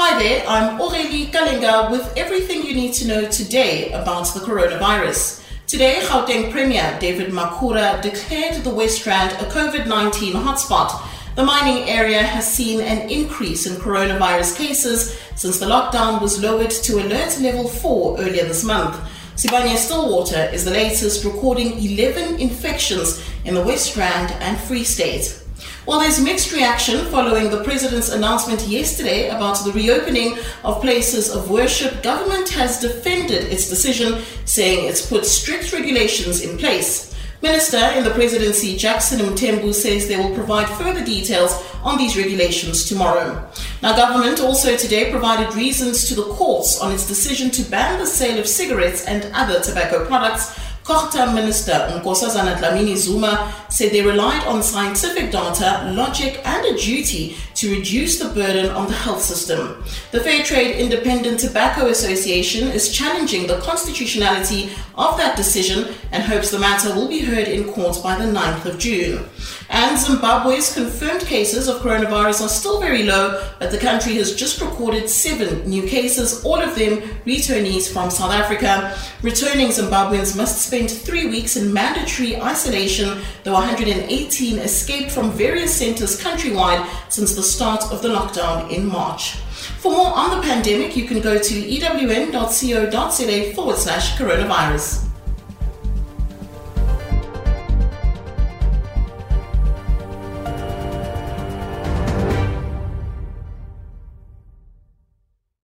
Hi there, I'm Aurélie Kalenga with everything you need to know today about the coronavirus. Today, Gauteng Premier David Makhura declared the West Rand a COVID 19 hotspot. The mining area has seen an increase in coronavirus cases since the lockdown was lowered to alert level 4 earlier this month. Sibanye Stillwater is the latest, recording 11 infections in the West Rand and Free State. While there's mixed reaction following the president's announcement yesterday about the reopening of places of worship, government has defended its decision, saying it's put strict regulations in place. Minister in the presidency, Jackson Mthembu, says they will provide further details on these regulations tomorrow. Now, government also today provided reasons to the courts on its decision to ban the sale of cigarettes and other tobacco products COGTA Minister Nkosazana Dlamini Zuma said they relied on scientific data, logic, and a duty to reduce the burden on the health system. The Fair Trade Independent Tobacco Association is challenging the constitutionality of that decision and hopes the matter will be heard in court by the 9th of June. And Zimbabwe's confirmed cases of coronavirus are still very low, but the country has just recorded seven new cases, all of them returnees from South Africa. Returning Zimbabweans must spend three weeks in mandatory isolation, though 118 escaped from various centres countrywide since the start of the lockdown in March. For more on the pandemic, you can go to ewn.co.za forward slash coronavirus.